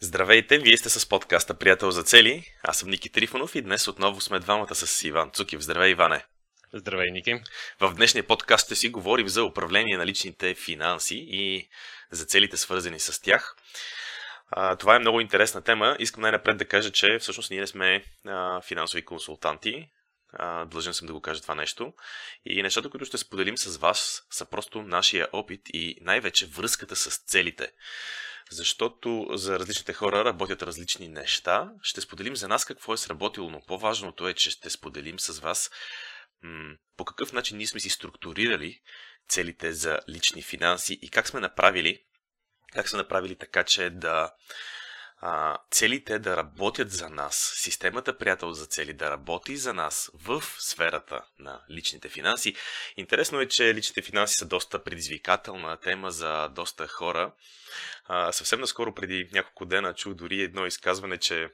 Здравейте, вие сте с подкаста Приятел за цели. Аз съм Ники Трифонов и днес отново сме двамата с Иван Цукив. Здравей, Иване! Здравей, Ники! В днешния подкаст ще си говорим за управление на личните финанси и за целите свързани с тях. А, това е много интересна тема. Искам най-напред да кажа, че всъщност ние не сме а, финансови консултанти. А, длъжен съм да го кажа това нещо. И нещата, които ще споделим с вас, са просто нашия опит и най-вече връзката с целите защото за различните хора работят различни неща. Ще споделим за нас какво е сработило, но по-важното е, че ще споделим с вас по какъв начин ние сме си структурирали целите за лични финанси и как сме направили, как сме направили така, че да а, целите да работят за нас, системата приятел за цели да работи за нас в сферата на личните финанси. Интересно е, че личните финанси са доста предизвикателна тема за доста хора. А, съвсем наскоро, преди няколко дена, чух дори едно изказване, че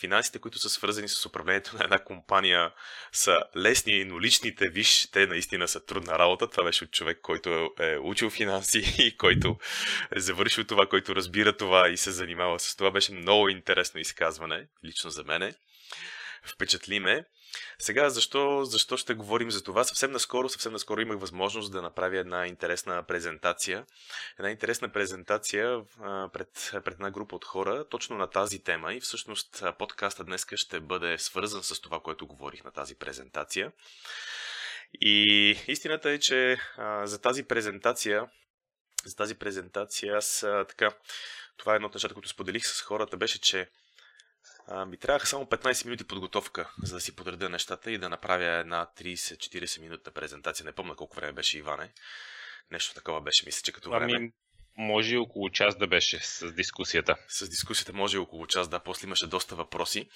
финансите, които са свързани с управлението на една компания, са лесни, но личните, виж, те наистина са трудна работа. Това беше от човек, който е учил финанси и който е завършил това, който разбира това и се занимава с това. Беше много интересно изказване, лично за мене. Впечатли ме. Сега, защо, защо ще говорим за това? Съвсем наскоро, съвсем наскоро имах възможност да направя една интересна презентация. Една интересна презентация пред, пред една група от хора, точно на тази тема. И всъщност подкаста днес ще бъде свързан с това, което говорих на тази презентация. И истината е, че за тази презентация, за тази презентация аз така, това е едно от нещата, които споделих с хората, беше, че а, ми трябваха само 15 минути подготовка, за да си подреда нещата и да направя една 30-40 минутна презентация. Не помня колко време беше Иване. Нещо такова беше, мисля, че като време. Ами, може и около час да беше с дискусията. С дискусията може и около час, да, после имаше доста въпроси.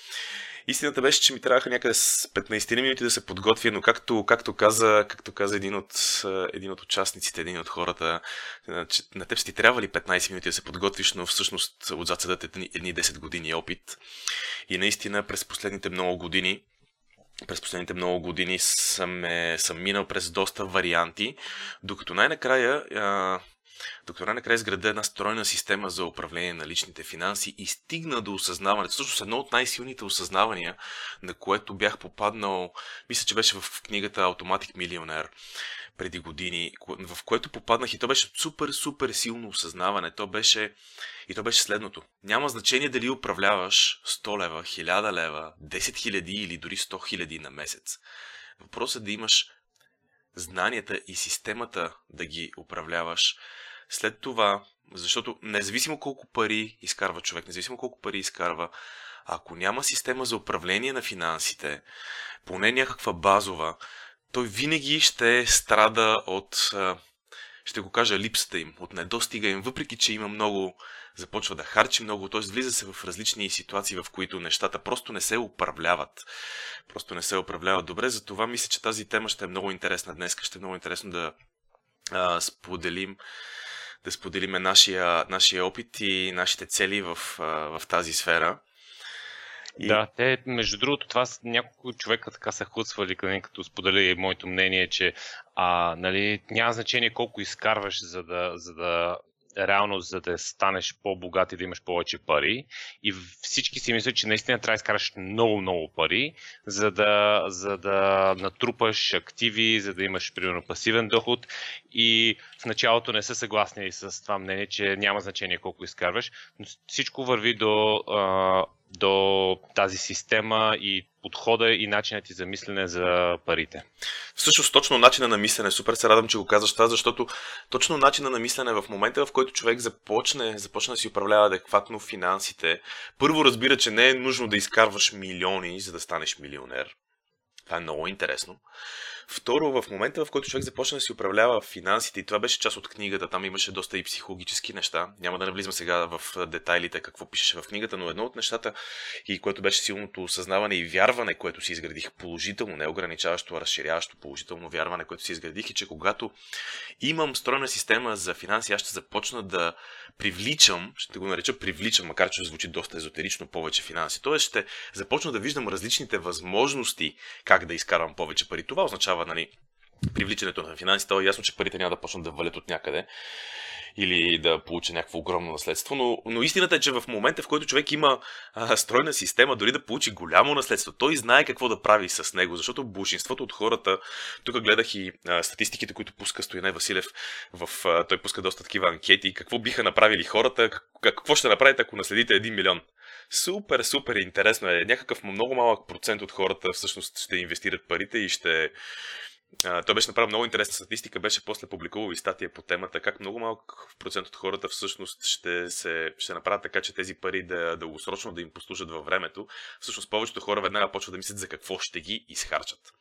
Истината беше, че ми трябваха някъде с 15 минути да се подготвя, но както, както, каза, както каза един от, един от участниците, един от хората, че на теб си трябва ли 15 минути да се подготвиш, но всъщност отзад седат едни, едни 10 години опит. И наистина през последните много години през последните много години съм, е, съм минал през доста варианти, докато най-накрая докато най-накрая изграда една стройна система за управление на личните финанси и стигна до осъзнаването. Всъщност едно от най-силните осъзнавания, на което бях попаднал, мисля, че беше в книгата Автоматик милионер преди години, в което попаднах и то беше супер, супер силно осъзнаване. То беше, и то беше следното. Няма значение дали управляваш 100 лева, 1000 лева, 10 000 или дори 100 000 на месец. Въпросът е да имаш знанията и системата да ги управляваш. След това, защото независимо колко пари изкарва човек, независимо колко пари изкарва, ако няма система за управление на финансите, поне някаква базова, той винаги ще страда от, ще го кажа, липсата им, от недостига им, въпреки че има много, започва да харчи много, т.е. влиза се в различни ситуации, в които нещата просто не се управляват. Просто не се управляват добре, затова мисля, че тази тема ще е много интересна днес, ще е много интересно да а, споделим да споделиме нашия, нашия опит и нашите цели в, в тази сфера. И... Да, те, между другото, това няколко човека така са худсвали, като сподели моето мнение, че а, нали, няма значение колко изкарваш, за да, за да реално за да станеш по-богат и да имаш повече пари. И всички си мислят, че наистина трябва да изкараш много-много пари, за да, за да натрупаш активи, за да имаш, примерно, пасивен доход. И в началото не са съгласни с това мнение, че няма значение колко изкарваш, но всичко върви до до тази система и подхода и начинът ти за мислене за парите. Всъщност, точно начина на мислене, супер се радвам, че го казваш това, защото точно начина на мислене в момента, в който човек започне, започне да си управлява адекватно финансите, първо разбира, че не е нужно да изкарваш милиони, за да станеш милионер. Това е много интересно. Второ, в момента, в който човек започне да си управлява финансите, и това беше част от книгата, там имаше доста и психологически неща. Няма да навлизам сега в детайлите какво пишеше в книгата, но едно от нещата, и което беше силното осъзнаване и вярване, което си изградих положително, не ограничаващо, а разширяващо положително вярване, което си изградих, е, че когато имам стройна система за финанси, аз ще започна да привличам, ще го нареча привличам, макар че звучи доста езотерично, повече финанси. Тоест ще започна да виждам различните възможности как да изкарвам повече пари. Това означава, нали, привличането на финансите. То е ясно, че парите няма да почнат да валят от някъде. или да получа някакво огромно наследство. Но, но истината е, че в момента, в който човек има а, стройна система, дори да получи голямо наследство, той знае какво да прави с него, защото большинството от хората, тук гледах и а, статистиките, които пуска Стояне Василев, в, а, той пуска доста такива анкети, какво биха направили хората, какво ще направите, ако наследите 1 милион. Супер, супер интересно е. Някакъв много малък процент от хората всъщност ще инвестират парите и ще, той беше направил много интересна статистика, беше после публикувал и статия по темата, как много малък процент от хората всъщност ще, се, ще направят така, че тези пари да дългосрочно да им послужат във времето. Всъщност повечето хора веднага почват да мислят за какво ще ги изхарчат.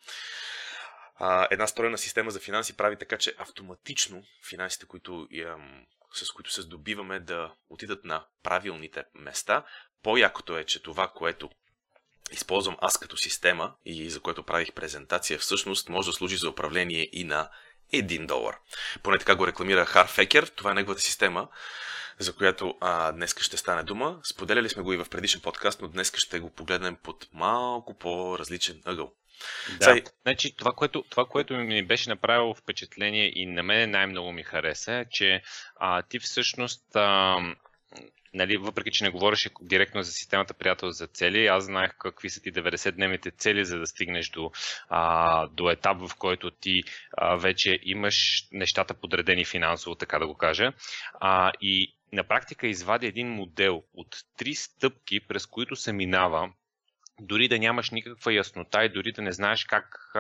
А, една строена система за финанси прави така, че автоматично финансите, които, с които се здобиваме да отидат на правилните места. По-якото е, че това, което използвам аз като система и за което правих презентация, всъщност може да служи за управление и на 1 долар. Поне така го рекламира Харфекер. Това е неговата система, за която а, днес ще стане дума. Споделяли сме го и в предишен подкаст, но днес ще го погледнем под малко по-различен ъгъл. Да. Сай... Значи, това, което, това, което ми беше направило впечатление и на мен най-много ми хареса, е, че а, ти всъщност а, нали, въпреки че не говореше директно за системата приятел за цели, аз знаех какви са ти 90-дневните цели, за да стигнеш до, а, до етап, в който ти а, вече имаш нещата подредени финансово, така да го кажа. А, и на практика извади един модел от три стъпки, през които се минава дори да нямаш никаква яснота и дори да не знаеш как,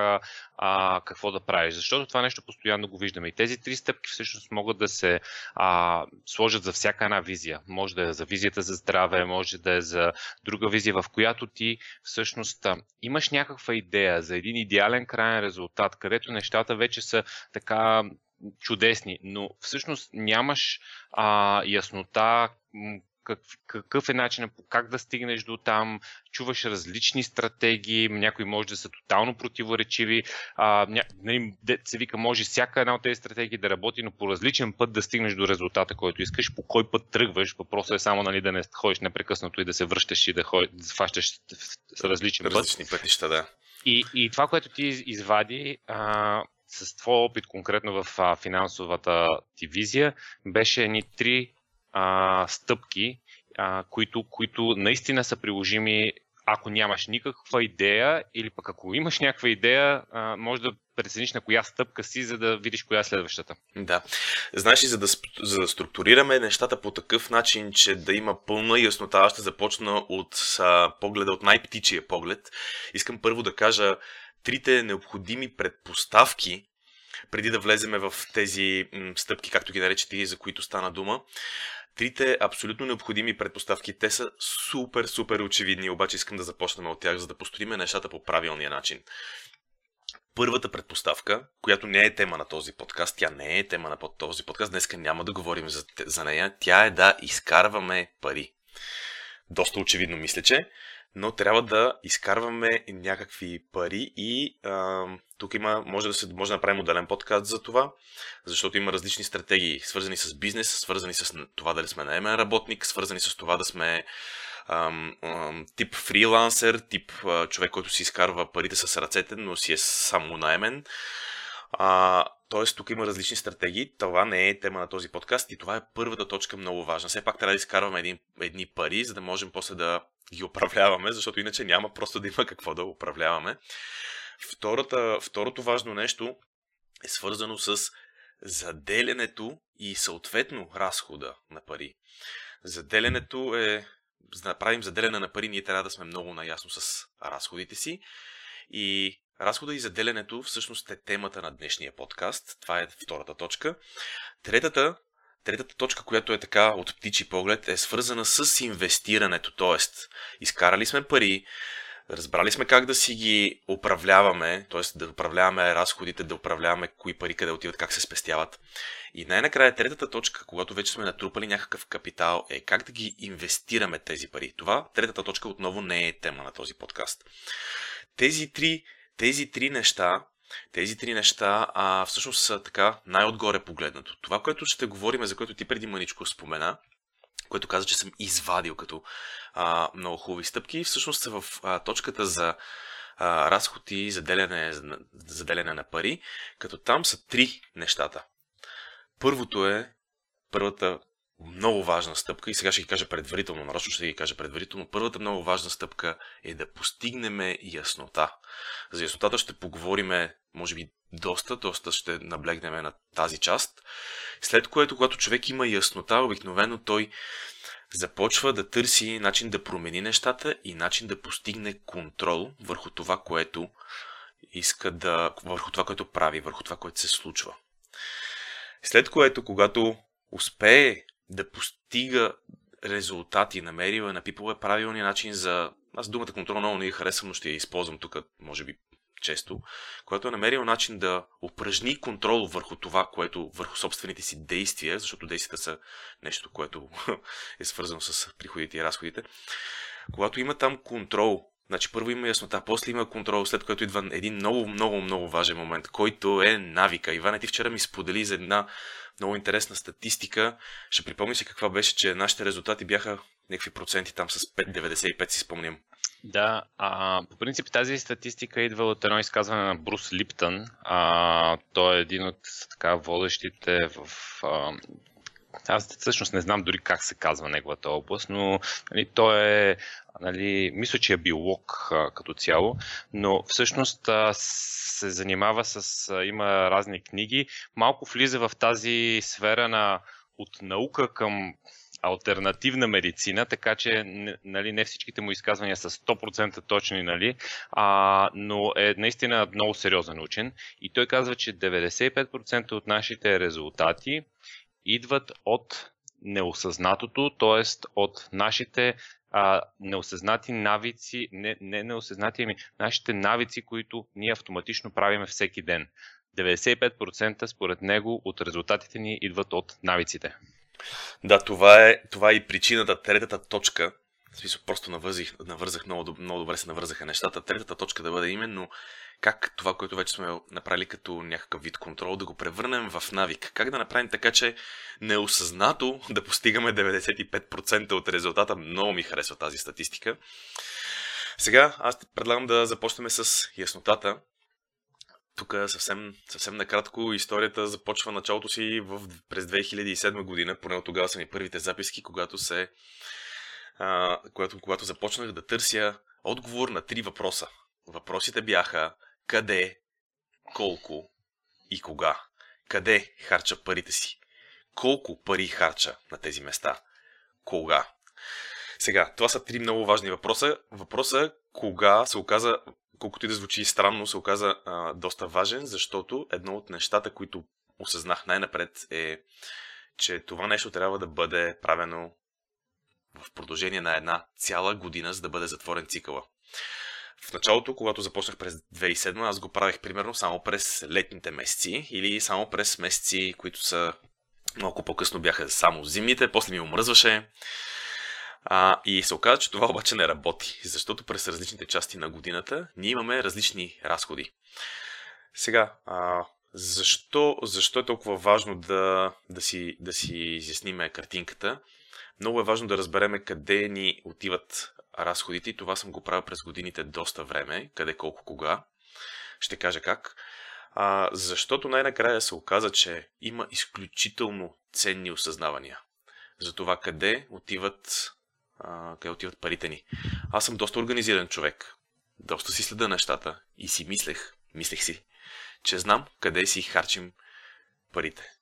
а, какво да правиш. Защото това нещо постоянно го виждаме. И тези три стъпки всъщност могат да се а, сложат за всяка една визия. Може да е за визията за здраве, може да е за друга визия, в която ти всъщност имаш някаква идея за един идеален крайен резултат, където нещата вече са така чудесни, но всъщност нямаш а, яснота какъв, какъв е начинът как да стигнеш до там, чуваш различни стратегии, някои може да са тотално противоречиви, а, ня, нали, се вика, може всяка една от тези стратегии да работи, но по различен път да стигнеш до резултата, който искаш, по кой път тръгваш, въпросът е само нали, да не ходиш непрекъснато и да се връщаш и да, ходиш, да фащаш с различен път. Различни пътища, да. И, и това, което ти извади, а, с твой опит конкретно в а, финансовата ти визия, беше ни три а, стъпки, а, които, които наистина са приложими ако нямаш никаква идея или пък ако имаш някаква идея, а, може да прецениш на коя стъпка си, за да видиш коя е следващата. Да. Знаеш ли, за да, за да структурираме нещата по такъв начин, че да има пълна яснота, ще започна от а, погледа, от най-птичия поглед. Искам първо да кажа трите необходими предпоставки, преди да влеземе в тези м, стъпки, както ги нарече за които стана дума. Трите абсолютно необходими предпоставки, те са супер, супер очевидни, обаче искам да започнем от тях, за да построиме нещата по правилния начин. Първата предпоставка, която не е тема на този подкаст, тя не е тема на този подкаст, днеска няма да говорим за, за нея, тя е да изкарваме пари. Доста очевидно мисля, че но трябва да изкарваме някакви пари и а, тук има, може да, се, може да направим отделен подкаст за това, защото има различни стратегии, свързани с бизнес, свързани с това дали сме наемен работник, свързани с това да сме ам, ам, тип фрилансер, тип а, човек, който си изкарва парите с ръцете, но си е само наемен. А, Тоест, тук има различни стратегии. Това не е тема на този подкаст и това е първата точка много важна. Все пак трябва да изкарваме едни, едни пари, за да можем после да ги управляваме, защото иначе няма просто да има какво да управляваме. Втората, второто важно нещо е свързано с заделянето и съответно разхода на пари. Заделянето е, за да направим заделяне на пари, ние трябва да сме много наясно с разходите си и Разхода и заделянето всъщност е темата на днешния подкаст. Това е втората точка. Третата, третата точка, която е така от птичи поглед, е свързана с инвестирането. Тоест, изкарали сме пари, разбрали сме как да си ги управляваме, т.е. да управляваме разходите, да управляваме кои пари къде отиват, как се спестяват. И най-накрая третата точка, когато вече сме натрупали някакъв капитал, е как да ги инвестираме тези пари. Това, третата точка, отново не е тема на този подкаст. Тези три тези три неща, тези три неща а, всъщност са така най-отгоре погледнато. Това, което ще говорим, за което ти преди мъничко спомена, което каза, че съм извадил като а, много хубави стъпки, всъщност са в а, точката за а, разход и заделяне, заделяне на пари, като там са три нещата. Първото е първата много важна стъпка, и сега ще ги кажа предварително, нарочно ще ги кажа предварително, първата много важна стъпка е да постигнем яснота. За яснотата ще поговорим, може би, доста, доста ще наблегнем на тази част. След което, когато човек има яснота, обикновено той започва да търси начин да промени нещата и начин да постигне контрол върху това, което иска да. върху това, което прави, върху това, което се случва. След което, когато успее да постига резултати, намерила, напипала е правилния начин за... Аз думата контрол много не я харесвам, но ще я използвам тук, може би често, когато е намерил начин да упражни контрол върху това, което, върху собствените си действия, защото действията са нещо, което е свързано с приходите и разходите. Когато има там контрол, значи първо има яснота, после има контрол, след което идва един много, много, много важен момент, който е навика. Иван, ти вчера ми сподели за една много интересна статистика. Ще припомня си каква беше, че нашите резултати бяха някакви проценти там с 5,95 си спомням. Да, а, по принцип тази статистика идва от едно изказване на Брус Липтън. А, той е един от така водещите в а, аз всъщност не знам дори как се казва неговата област, но нали, той е, нали, мисля, че е биолог а, като цяло, но всъщност а, се занимава с, а, има разни книги, малко влиза в тази сфера на от наука към альтернативна медицина, така че нали, не всичките му изказвания са 100% точни, нали, а, но е наистина много сериозен учен. И той казва, че 95% от нашите резултати идват от неосъзнатото, т.е. от нашите а, неосъзнати навици, не, не неосъзнати, ами нашите навици, които ние автоматично правиме всеки ден. 95% според него от резултатите ни идват от навиците. Да, това е, това е и причината, третата точка. В смисъл, просто навързих, навързах много, много добре се навързаха нещата. Третата точка да бъде именно как това, което вече сме направили като някакъв вид контрол, да го превърнем в навик. Как да направим така, че неосъзнато да постигаме 95% от резултата. Много ми харесва тази статистика. Сега аз предлагам да започнем с яснотата. Тук съвсем, съвсем накратко историята започва началото си в, през 2007 година, поне от тогава са ми първите записки, когато се а, когато, когато започнах да търся отговор на три въпроса. Въпросите бяха къде, колко и кога. Къде харча парите си? Колко пари харча на тези места? Кога? Сега, това са три много важни въпроса. Въпроса кога се оказа, колкото и да звучи странно, се оказа а, доста важен, защото едно от нещата, които осъзнах най-напред е, че това нещо трябва да бъде правено в продължение на една цяла година, за да бъде затворен цикъла. В началото, когато започнах през 2007, аз го правех примерно само през летните месеци или само през месеци, които са малко по-късно бяха само зимните, после ми омръзваше. А, и се оказа, че това обаче не работи, защото през различните части на годината ние имаме различни разходи. Сега, а, защо, защо е толкова важно да, да, си, да си изясниме картинката? Много е важно да разбереме къде ни отиват разходите и това съм го правил през годините доста време, къде, колко, кога. Ще кажа как. А, защото най-накрая се оказа, че има изключително ценни осъзнавания за това къде отиват, а, къде отиват парите ни. Аз съм доста организиран човек. Доста си следа нещата и си мислех, мислех си, че знам къде си харчим парите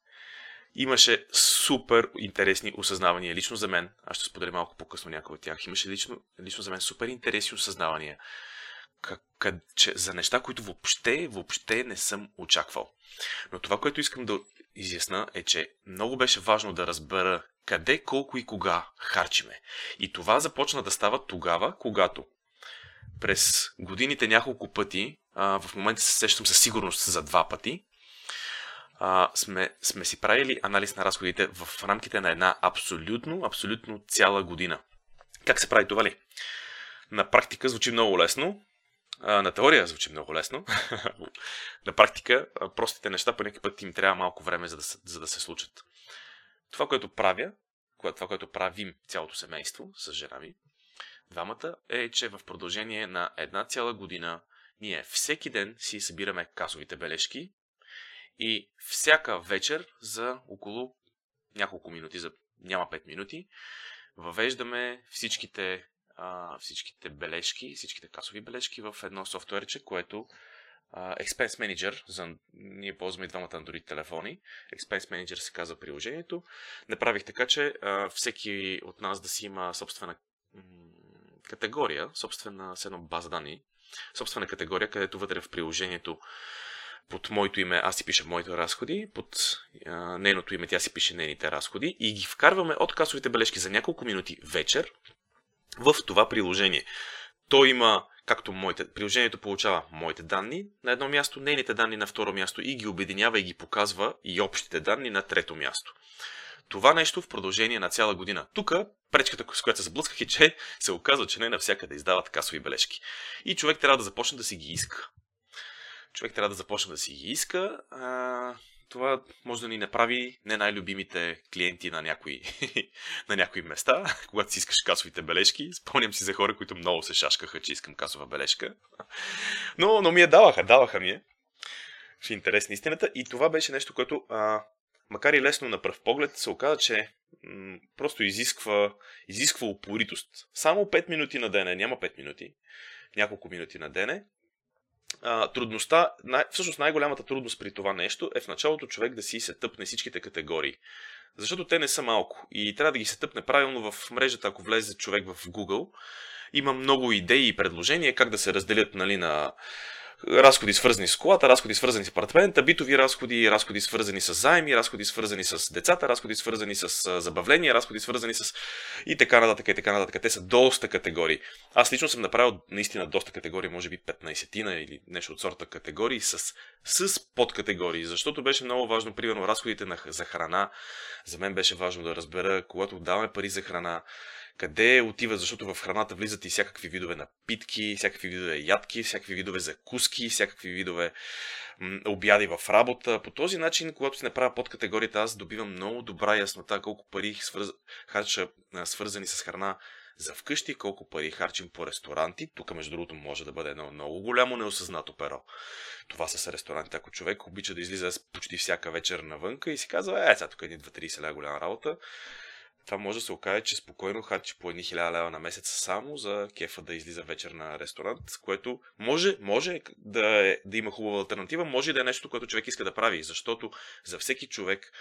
имаше супер интересни осъзнавания лично за мен. Аз ще споделя малко по-късно някои от тях. Имаше лично, лично за мен супер интересни осъзнавания как, как, че, за неща, които въобще, въобще не съм очаквал. Но това, което искам да изясна е, че много беше важно да разбера къде, колко и кога харчиме. И това започна да става тогава, когато през годините няколко пъти, а, в момента се сещам със сигурност за два пъти, а, сме, сме си правили анализ на разходите в рамките на една абсолютно, абсолютно цяла година. Как се прави това ли? На практика звучи много лесно, на теория звучи много лесно. на практика простите неща по някакъв път им трябва малко време, за да, за да се случат. Това, което правя, това, което правим цялото семейство с жена ми, двамата, е, че в продължение на една цяла година ние всеки ден си събираме касовите бележки и всяка вечер за около няколко минути, за няма 5 минути, въвеждаме всичките, а, всичките бележки, всичките касови бележки в едно софтуерче, което Expense Manager, за, ние ползваме и двамата Android телефони. Expense Manager се казва приложението. Направих така, че uh, всеки от нас да си има собствена категория, собствена едно база данни, собствена категория, където вътре в приложението под моето име аз си пиша моите разходи, под а, нейното име тя си пише нейните разходи и ги вкарваме от касовите бележки за няколко минути вечер в това приложение. То има, както моите, приложението получава моите данни на едно място, нейните данни на второ място и ги обединява и ги показва и общите данни на трето място. Това нещо в продължение на цяла година. Тук пречката, с която се сблъсках е, че се оказва, че не навсякъде издават касови бележки. И човек трябва да започне да си ги иска човек трябва да започне да си ги иска. А, това може да ни направи не най-любимите клиенти на някои, на някои места, когато си искаш касовите бележки. Спомням си за хора, които много се шашкаха, че искам касова бележка. Но, но ми я даваха, даваха ми е. В интерес на истината. И това беше нещо, което, а, макар и лесно на пръв поглед, се оказа, че м- просто изисква, изисква упоритост. Само 5 минути на дене, няма 5 минути, няколко минути на дене а, трудността, най- всъщност най-голямата трудност при това нещо е в началото човек да си се тъпне всичките категории. Защото те не са малко и трябва да ги се тъпне правилно в мрежата, ако влезе човек в Google. Има много идеи и предложения как да се разделят нали, на разходи свързани с колата, разходи свързани с апартамента, битови разходи, разходи свързани с заеми, разходи свързани с децата, разходи свързани с забавления, разходи свързани с и така нататък, и така нататък. Те са доста категории. Аз лично съм направил наистина доста категории, може би 15-тина или нещо от сорта категории с, с подкатегории, защото беше много важно, примерно, разходите на, за храна. За мен беше важно да разбера, когато даваме пари за храна, къде отива, защото в храната влизат и всякакви видове напитки, всякакви видове ядки, всякакви видове закуски, всякакви видове обяди в работа. По този начин, когато си направя под категорията, аз добивам много добра яснота колко пари свърз... харча свързани с храна за вкъщи, колко пари харчим по ресторанти. Тук, между другото, може да бъде едно много голямо неосъзнато перо. Това са ресторантите. Ако човек обича да излиза почти всяка вечер навънка и си казва, е, сега тук е 2-30 ля голяма работа, това може да се окаже, че спокойно харчи по едни хиляда лева на месец само за кефа да излиза вечер на ресторант, което може, може да, е, да има хубава альтернатива, може и да е нещо, което човек иска да прави, защото за всеки човек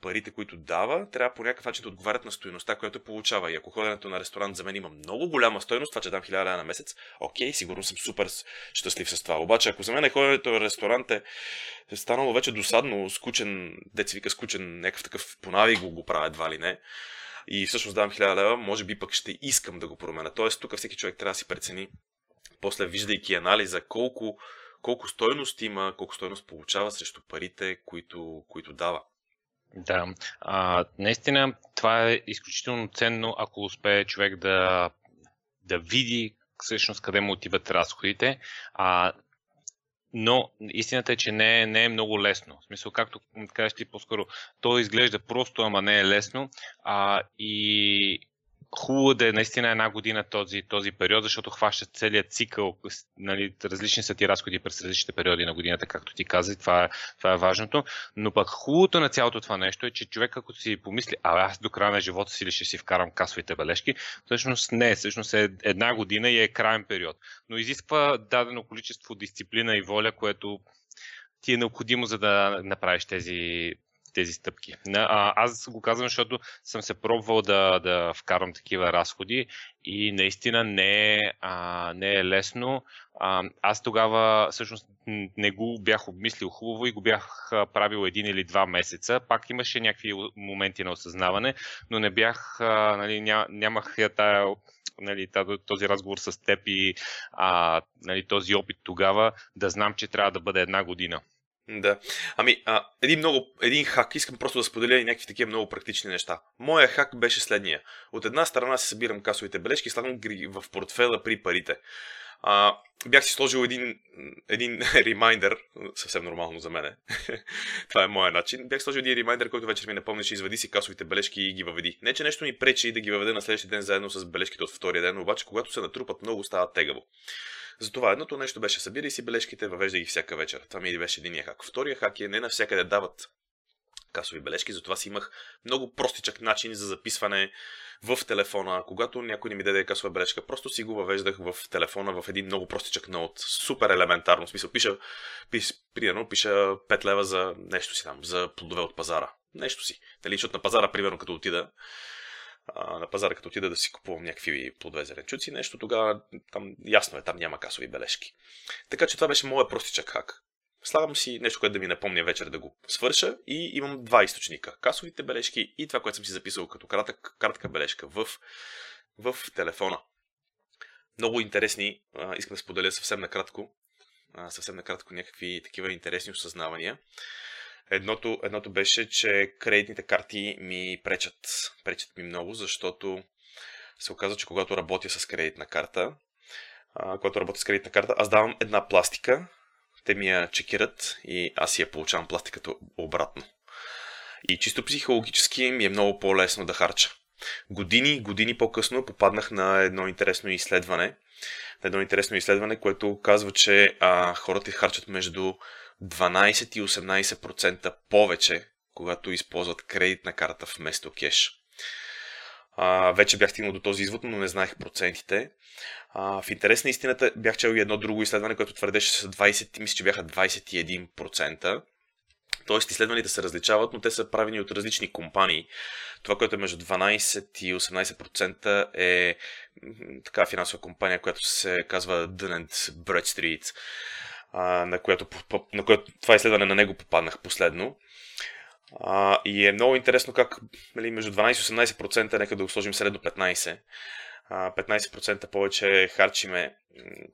парите, които дава, трябва по някакъв начин да отговарят на стоеността, която получава. И ако ходенето на ресторант за мен има много голяма стоеност, това, че дам 1000 на месец, окей, сигурно съм супер щастлив с това. Обаче, ако за мен ходенето на ресторант е станало вече досадно, скучен, деца вика скучен, някакъв такъв понави го, го правя едва ли не, и всъщност давам 1000 лева, може би пък ще искам да го променя. Тоест, тук всеки човек трябва да си прецени, после виждайки анализа, колко, колко стойност има, колко стойност получава срещу парите, които, които дава. Да, а, наистина това е изключително ценно, ако успее човек да, да види всъщност къде му отиват разходите. А, но истината е, че не е, не е много лесно. В смисъл, както кажеш ти по-скоро, то изглежда просто, ама не е лесно. А, и хубаво да е наистина една година този, този период, защото хваща целият цикъл, нали, различни са ти разходи през различните периоди на годината, както ти каза, това е, това е важното. Но пък хубавото на цялото това нещо е, че човек ако си помисли, а аз до края на живота си ли ще си вкарам касовите бележки, всъщност не, всъщност е една година и е крайен период. Но изисква дадено количество дисциплина и воля, което ти е необходимо, за да направиш тези, тези стъпки. Аз го казвам, защото съм се пробвал да, да вкарам такива разходи и наистина не е, а, не е лесно. Аз тогава всъщност не го бях обмислил хубаво и го бях правил един или два месеца. Пак имаше някакви моменти на осъзнаване, но не бях, нали, ня, нямах тая нали, този разговор с теб и а, нали, този опит тогава да знам, че трябва да бъде една година. Да. Ами, а, един, много, един хак, искам просто да споделя и някакви такива много практични неща. Моя хак беше следния. От една страна си събирам касовите бележки, слагам ги в портфела при парите. А, бях си сложил един, един ремайдер, съвсем нормално за мен. Това е моят начин. Бях сложил един ремайдер, който вечер ми напомня, че извади си касовите бележки и ги въведи. Не, че нещо ми пречи да ги въведа на следващия ден заедно с бележките от втория ден, обаче когато се натрупат много, става тегаво. Затова едното нещо беше събирай си бележките, въвеждай ги всяка вечер. Това ми беше единия хак. Втория хак е не навсякъде дават касови бележки, затова си имах много простичък начин за записване в телефона. Когато някой не ми даде касова бележка, просто си го въвеждах в телефона в един много простичък ноут. Супер елементарно. В смисъл, пиша, пиш, примерно, пиша 5 лева за нещо си там, за плодове от пазара. Нещо си. Нали, защото на пазара, примерно, като отида, на пазара, като отида да си купувам някакви плодове зеленчуци, нещо, тогава там ясно е, там няма касови бележки. Така че това беше моят простичък хак. Слагам си нещо, което да ми напомня вечер да го свърша и имам два източника. Касовите бележки и това, което съм си записал като кратък, кратка бележка в, в телефона. Много интересни, а, искам да споделя съвсем накратко, а, съвсем накратко някакви такива интересни осъзнавания. Едното, едното беше, че кредитните карти ми пречат. Пречат ми много, защото се оказа, че когато работя с кредитна карта, когато работя с кредитна карта, аз давам една пластика, те ми я чекират и аз я получавам пластиката обратно. И чисто психологически ми е много по-лесно да харча. Години, години по-късно попаднах на едно интересно изследване. На едно интересно изследване, което казва, че а, хората харчат между 12 и 18% повече, когато използват кредитна карта вместо кеш. А, вече бях стигнал до този извод, но не знаех процентите. А, в интерес на истината бях чел и едно друго изследване, което твърдеше с 20, мисля, че бяха 21%. Тоест изследваните се различават, но те са правени от различни компании. Това, което е между 12 и 18% е така финансова компания, която се казва Dun Bradstreet, на която, на което това изследване на него попаднах последно. А, и е много интересно как нали, между 12 и 18%, нека да го сложим средно 15%, 15% повече харчиме,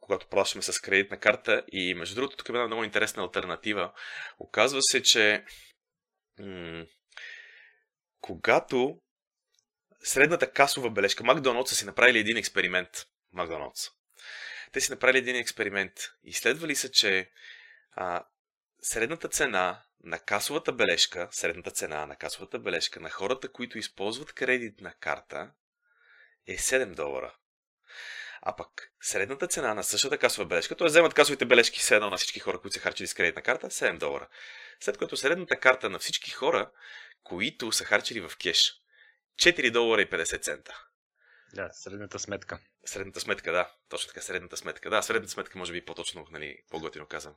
когато плащаме с кредитна карта. И между другото, тук е една много интересна альтернатива. Оказва се, че м- когато средната касова бележка, Макдоналдс са си направили един експеримент. Макдоналдс. Те си направили един експеримент. Изследвали са, че а, средната цена на касовата бележка, средната цена на касовата бележка на хората, които използват кредитна карта е 7 долара. А пък средната цена на същата касова бележка, т.е. вземат касовите бележки с едно на всички хора, които са харчили с кредитна карта, 7 долара. След което средната карта на всички хора, които са харчили в кеш, 4 долара и 50 цента. Да, средната сметка. Средната сметка, да. Точно така, средната сметка. Да, средната сметка може би по-точно, нали, по-готино казвам.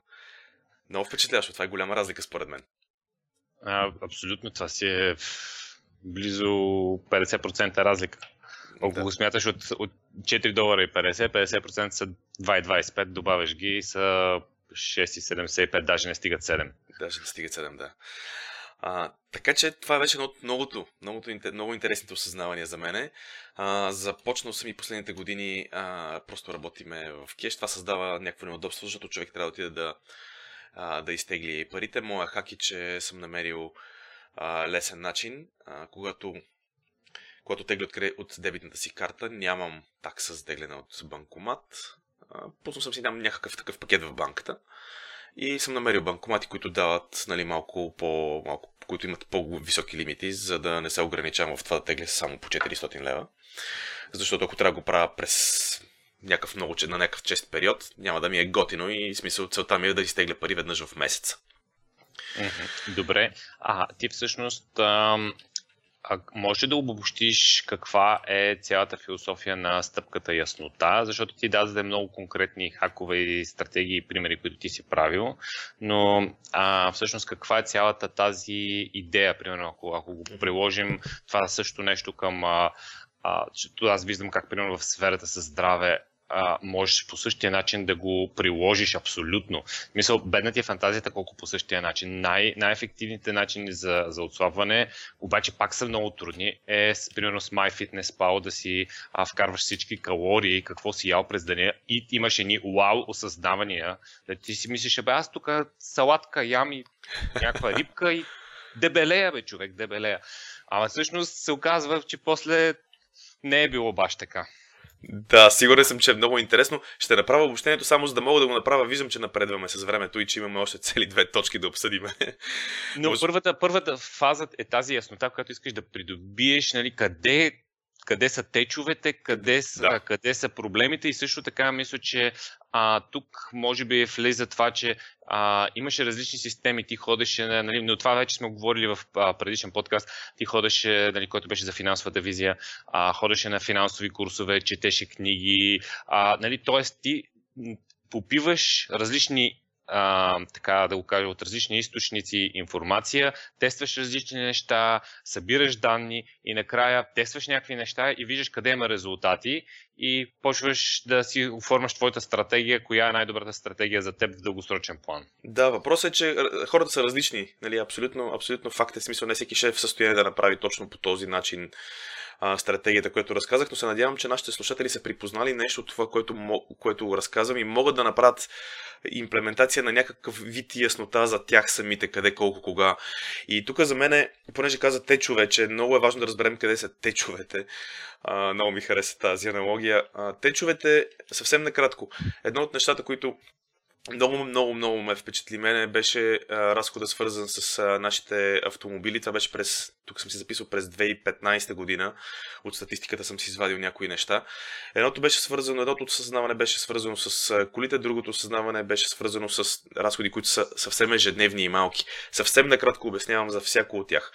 Много впечатляващо. Това е голяма разлика според мен. А, абсолютно. Това си е близо 50% разлика. Ако да. го смяташ от, от 4 долара и 50, 50% са 2,25, добавяш ги и са 6,75, даже не стигат 7. Даже не стигат 7, да. А, така че това беше едно от многото, многото, много интересните осъзнавания за мене. А, започнал съм и последните години, а, просто работиме в кеш. Това създава някакво неудобство, защото човек трябва да отиде да, а, да изтегли парите. Моя хак е, че съм намерил а, лесен начин, а, когато когато тегля от, от дебитната си карта, нямам такса за тегляне от банкомат. Пуснал съм си там някакъв такъв пакет в банката. И съм намерил банкомати, които дават нали, малко по, малко, които имат по-високи лимити, за да не се ограничавам в това да тегля само по 400 лева. Защото ако трябва да го правя през някакъв много, на някакъв чест период, няма да ми е готино и смисъл целта ми е да изтегля пари веднъж в месеца. Добре. А, ти всъщност а може да обобщиш каква е цялата философия на стъпката яснота, защото ти даде много конкретни хакове и стратегии и примери, които ти си правил, но а, всъщност каква е цялата тази идея, примерно, ако, ако го приложим това също нещо към а, а, аз виждам как, примерно, в сферата с здраве а, можеш по същия начин да го приложиш абсолютно. Мисъл, бедна ти е фантазията колко по същия начин. Най- най-ефективните начини за, за отслабване, обаче пак са много трудни, е с, примерно с MyFitnessPal да си а, вкарваш всички калории, какво си ял през деня и имаш едни вау осъзнавания. Да ти си мислиш, бе, аз тук салатка ям и някаква рибка и дебелея, бе, човек, дебелея. Ама всъщност се оказва, че после не е било баш така. Да, сигурен съм, че е много интересно. Ще направя обобщението само за да мога да го направя. Виждам, че напредваме с времето и че имаме още цели две точки да обсъдим. Но първата, първата фаза е тази яснота, която искаш да придобиеш, нали, къде къде са течовете, къде са, да. къде са проблемите и също така мисля, че а, тук може би влиза това, че а, имаше различни системи, ти ходеше, нали, но това вече сме говорили в а, предишен подкаст, ти ходеше, нали, който беше за финансовата визия, а, ходеше на финансови курсове, четеше книги, а, нали, т.е. ти попиваш различни а, така да го кажа, от различни източници информация, тестваш различни неща, събираш данни и накрая тестваш някакви неща и виждаш къде има резултати и почваш да си оформяш твоята стратегия, коя е най-добрата стратегия за теб в дългосрочен план. Да, въпросът е, че хората са различни. Нали? Абсолютно, абсолютно факт е смисъл. Не всеки шеф е в състояние да направи точно по този начин а, стратегията, която разказах, но се надявам, че нашите слушатели са припознали нещо от това, което, което разказвам и могат да направят имплементация на някакъв вид яснота за тях самите, къде, колко, кога. И тук за мен, понеже каза течове, че много е важно да разберем къде са течовете. А, много ми хареса тази аналогия. А, течовете, съвсем накратко, едно от нещата, които много, много, много ме впечатли мене беше а, разхода свързан с нашите автомобили. Това беше през, тук съм си записал през 2015 година. От статистиката съм си извадил някои неща. Едното беше свързано, едното осъзнаване беше свързано с а, колите, другото осъзнаване беше свързано с разходи, които са съвсем ежедневни и малки. Съвсем накратко обяснявам за всяко от тях.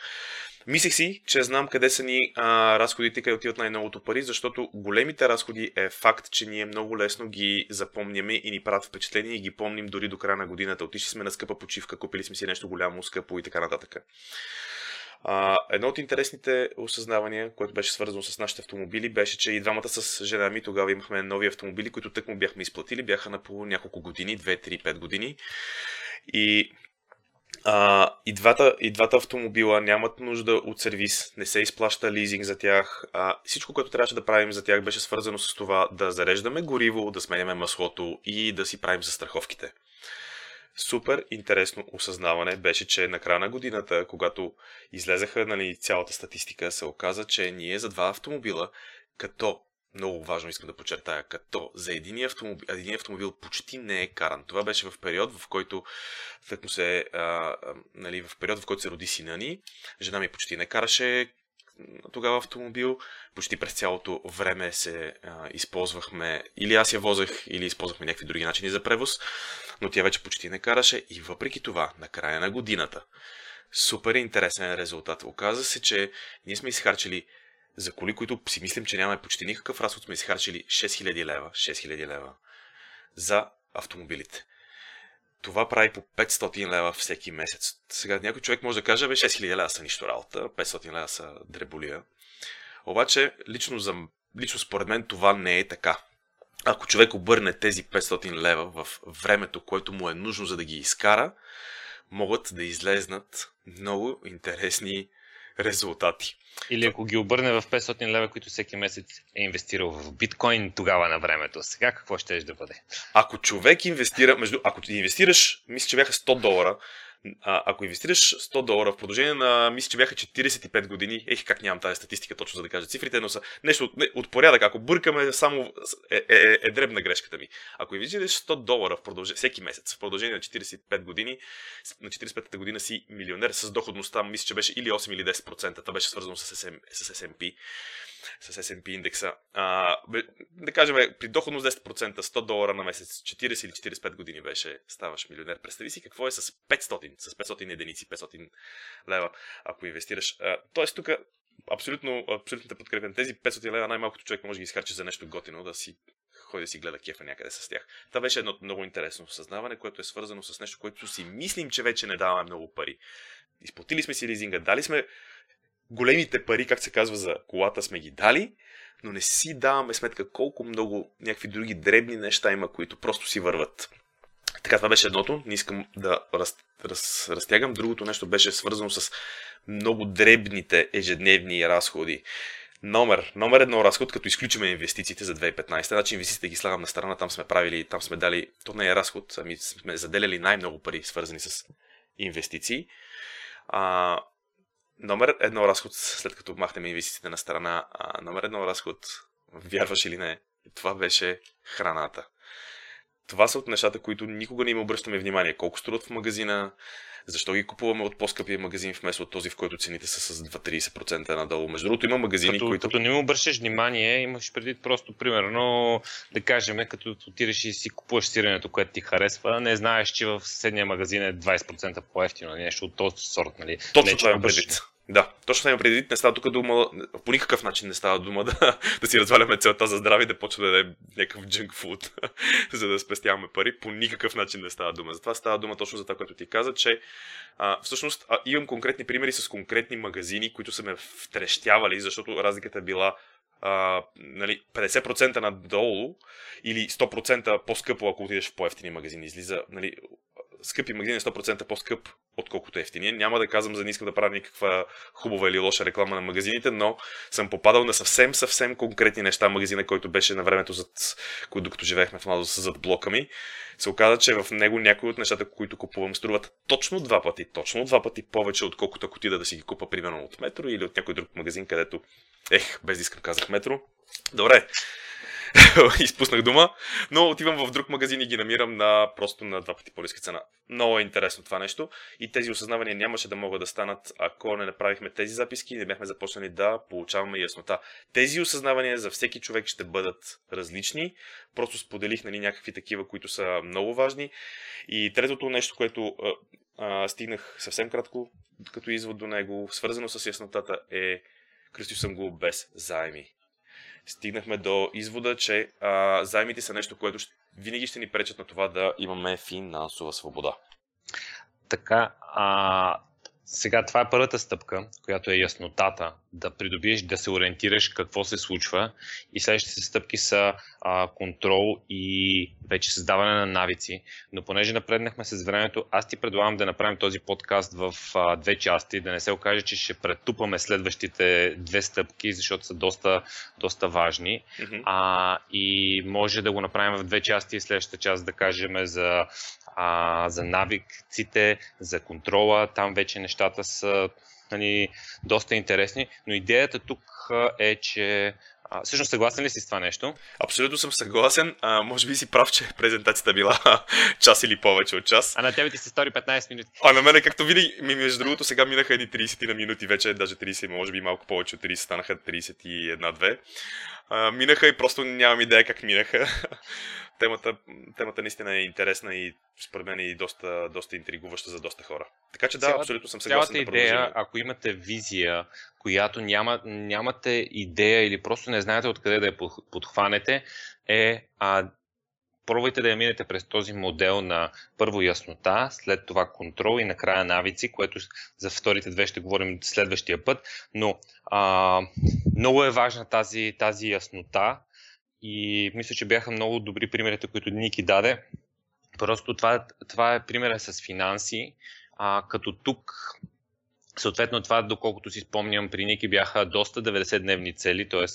Мислех си, че знам къде са ни а, разходите, къде отиват най-новото пари, защото големите разходи е факт, че ние много лесно ги запомняме и ни правят впечатление и ги помним дори до края на годината. Отишли сме на скъпа почивка, купили сме си нещо голямо, скъпо и така нататък. А, едно от интересните осъзнавания, което беше свързано с нашите автомобили, беше, че и двамата с жена ми тогава имахме нови автомобили, които тък му бяхме изплатили, бяха на по няколко години, 2, 3, 5 години. И а, и, двата, и двата автомобила нямат нужда от сервис, не се изплаща лизинг за тях. А, всичко, което трябваше да правим за тях, беше свързано с това да зареждаме гориво, да сменяме маслото и да си правим застраховките. Супер интересно осъзнаване беше, че на края на годината, когато излезаха нали, цялата статистика, се оказа, че ние за два автомобила, като много важно искам да подчертая, като за един автомобил, един автомобил почти не е каран. Това беше в период, в който му се, а, а, нали, в период, в който се роди сина ни. Жена ми почти не караше тогава автомобил. Почти през цялото време се а, използвахме, или аз я возех, или използвахме някакви други начини за превоз, но тя вече почти не караше и въпреки това, на края на годината, супер интересен резултат. Оказа се, че ние сме изхарчили за коли, които си мислим, че нямаме почти никакъв разход, сме изхарчили 6000 лева, 6000 лева за автомобилите. Това прави по 500 лева всеки месец. Сега някой човек може да каже, бе, 6000 лева са нищо работа, 500 лева са дреболия. Обаче, лично, за, лично според мен това не е така. Ако човек обърне тези 500 лева в времето, което му е нужно за да ги изкара, могат да излезнат много интересни резултати. Или ако ги обърне в 500 лева, които всеки месец е инвестирал в биткоин тогава на времето, сега какво ще да бъде? Ако човек инвестира, между, ако ти инвестираш, мисля, че бяха 100 долара, ако инвестираш 100 долара в продължение на, мисля, че бяха 45 години, ех, как нямам тази статистика точно за да кажа цифрите, но са нещо от, не, от порядък. Ако бъркаме, само е, е, е, е дребна грешката ми. Ако инвестираш 100 долара в продължение, всеки месец, в продължение на 45 години, на 45-та година си милионер с доходността, мисля, че беше или 8 или 10%. Това беше свързано с, SM, с SMP с S&P индекса. А, да кажем, при доходност 10%, 100 долара на месец, 40 или 45 години беше, ставаш милионер. Представи си какво е с 500, с 500 единици, 500 лева, ако инвестираш. А, тоест тук абсолютно, абсолютно те подкрепям. Тези 500 лева най-малкото човек може да ги изхарчи за нещо готино, да си ходи да си гледа кефа някъде с тях. Това беше едно много интересно съзнаване, което е свързано с нещо, което си мислим, че вече не даваме много пари. Изплатили сме си лизинга, дали сме големите пари, как се казва, за колата сме ги дали, но не си даваме сметка колко много някакви други дребни неща има, които просто си върват. Така, това беше едното. Не искам да раз, раз, разтягам. Другото нещо беше свързано с много дребните ежедневни разходи. Номер, номер едно разход, като изключиме инвестициите за 2015. Значи инвестициите ги слагам на страна, там сме правили, там сме дали, то не е разход, ами сме заделяли най-много пари, свързани с инвестиции. А, номер едно разход, след като махнем инвестициите на страна, а, номер едно разход, вярваш или не, това беше храната. Това са от нещата, които никога не им обръщаме внимание. Колко струват в магазина, защо ги купуваме от по-скъпия магазин вместо от този, в който цените са с 2-30% надолу. Между другото има магазини, като, които... Като не му обръщаш внимание, имаш преди просто примерно, да кажем, като отидеш и си купуваш сиренето, което ти харесва, не знаеш, че в съседния магазин е 20% по-ефтино, нещо от този сорт, нали? Точно не, това имам предвид. Да, точно имам предвид. Не става тук дума, по никакъв начин не става дума да, да си разваляме целта за здраве и да почва да е някакъв джънк фуд, за да спестяваме пари. По никакъв начин не става дума. Затова става дума точно за това, което ти каза, че а, всъщност а, имам конкретни примери с конкретни магазини, които са ме втрещявали, защото разликата е била а, нали, 50% надолу или 100% по-скъпо, ако отидеш в по-ефтини магазини. Излиза нали, скъпи магазин е 100% по-скъп, отколкото ефтини. Няма да казвам, за да не искам да правя никаква хубава или лоша реклама на магазините, но съм попадал на съвсем, съвсем конкретни неща. Магазина, който беше на времето, зад, докато живеехме в младост зад блока ми, се оказа, че в него някои от нещата, които купувам, струват точно два пъти, точно два пъти повече, отколкото ако отида да си ги купа, примерно от метро или от някой друг магазин, където, ех, без да искам казах метро. Добре, изпуснах дума, но отивам в друг магазин и ги намирам на просто на два пъти по-ниска цена. Много е интересно това нещо и тези осъзнавания нямаше да могат да станат, ако не направихме тези записки и не бяхме започнали да получаваме яснота. Тези осъзнавания за всеки човек ще бъдат различни. Просто споделих нали, някакви такива, които са много важни. И третото нещо, което а, а, стигнах съвсем кратко като извод до него, свързано с яснотата е кръстил съм го без заеми стигнахме до извода, че а, займите са нещо, което ще, винаги ще ни пречат на това да имаме финансова свобода. Така, а, сега това е първата стъпка, която е яснотата, да придобиеш, да се ориентираш какво се случва и следващите стъпки са а, контрол и вече създаване на навици. Но понеже напреднахме с времето, аз ти предлагам да направим този подкаст в а, две части, да не се окаже, че ще претупаме следващите две стъпки, защото са доста, доста важни. Mm-hmm. А, и може да го направим в две части и следващата част да кажем за а, за навикците, за контрола. Там вече нещата са нали, доста интересни, но идеята тук е, че а, всъщност съгласен ли си с това нещо? Абсолютно съм съгласен. А, може би си прав, че презентацията била час или повече от час. А на тебе ти се стори 15 минути. А на мене, както винаги, ми, между другото, сега минаха едни 30 на минути, вече даже 30, може би малко повече от 30, станаха 31-2. минаха и просто нямам идея как минаха. темата, темата наистина е интересна и според мен е доста, доста интригуваща за доста хора. Така че да, Цялата, абсолютно съм съгласен цялата да идея, ако имате визия, която няма, нямате идея или просто не знаете откъде да я подхванете, е а, пробвайте да я минете през този модел на първо яснота, след това контрол и накрая навици, което за вторите две ще говорим следващия път. Но а, много е важна тази, тази яснота, и мисля, че бяха много добри примерите, които Ники даде. Просто това, това е примера с финанси, а, като тук Съответно, това, доколкото си спомням, при Ники бяха доста 90-дневни цели, т.е.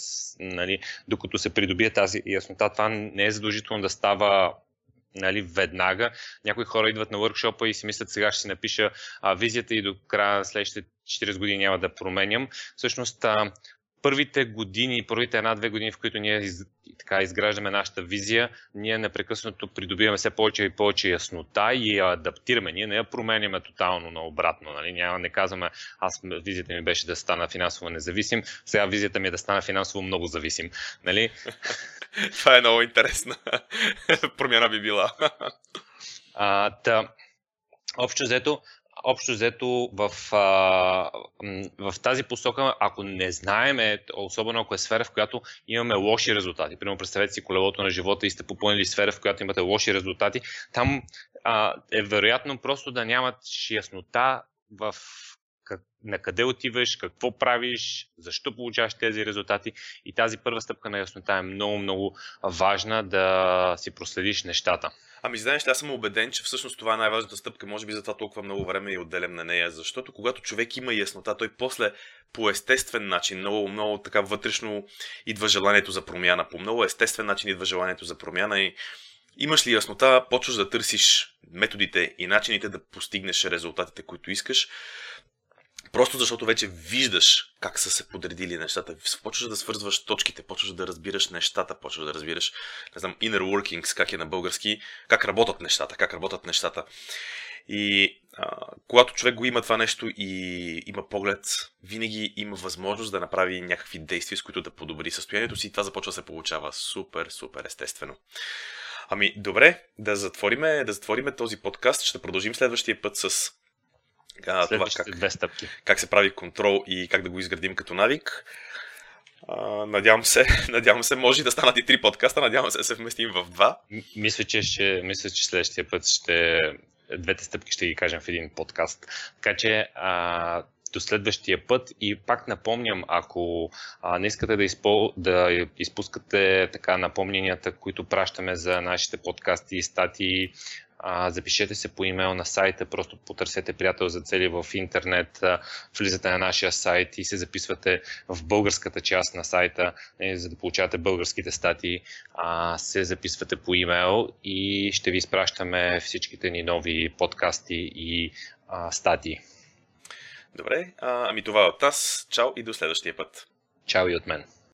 Нали, докато се придобие тази яснота, това не е задължително да става нали, веднага. Някои хора идват на въркшопа и си мислят, сега ще си напиша а, визията и до края на следващите 40 години няма да променям. Всъщност, а, първите години, първите една-две години, в които ние из, така, изграждаме нашата визия, ние непрекъснато придобиваме все повече и повече яснота и я адаптираме. Ние не я променяме тотално наобратно. Нали? Няма, не казваме, аз визията ми беше да стана финансово независим, сега визията ми е да стана финансово много зависим. Нали? Това е много интересна промяна би била. а, та, общо взето, общо взето в, а, в тази посока, ако не знаеме, особено ако е сфера, в която имаме лоши резултати, примерно представете си колелото на живота и сте попълнили сфера, в която имате лоши резултати, там а, е вероятно просто да нямат яснота в как, на къде отиваш, какво правиш, защо получаваш тези резултати. И тази първа стъпка на яснота е много, много важна да си проследиш нещата. Ами знаеш, аз съм убеден, че всъщност това е най-важната стъпка, може би затова толкова много време и отделям на нея, защото когато човек има яснота, той после по естествен начин, много, много така вътрешно идва желанието за промяна, по много естествен начин идва желанието за промяна и имаш ли яснота, почваш да търсиш методите и начините да постигнеш резултатите, които искаш. Просто защото вече виждаш как са се подредили нещата. Почваш да свързваш точките, почваш да разбираш нещата, почваш да разбираш, не знам, inner workings, как е на български, как работят нещата, как работят нещата. И а, когато човек го има това нещо и има поглед, винаги има възможност да направи някакви действия, с които да подобри състоянието си и това започва да се получава супер, супер естествено. Ами, добре, да затвориме, да затвориме този подкаст. Ще продължим следващия път с а, това как, две стъпки. как се прави контрол и как да го изградим като навик. А, надявам се, надявам се, може да станат и три подкаста, надявам се да се вместим в два. Мисля, че, ще, мисля, че следващия път ще двете стъпки ще ги кажем в един подкаст. Така че а, до следващия път и пак напомням, ако а, не искате да, изпо, да изпускате така напомненията, които пращаме за нашите подкасти и статии, а, запишете се по имейл на сайта, просто потърсете приятел за цели в интернет, а, влизате на нашия сайт и се записвате в българската част на сайта, не, за да получавате българските статии, а, се записвате по имейл и ще ви изпращаме всичките ни нови подкасти и а, статии. Добре, а, ами това е от нас. Чао и до следващия път. Чао и от мен.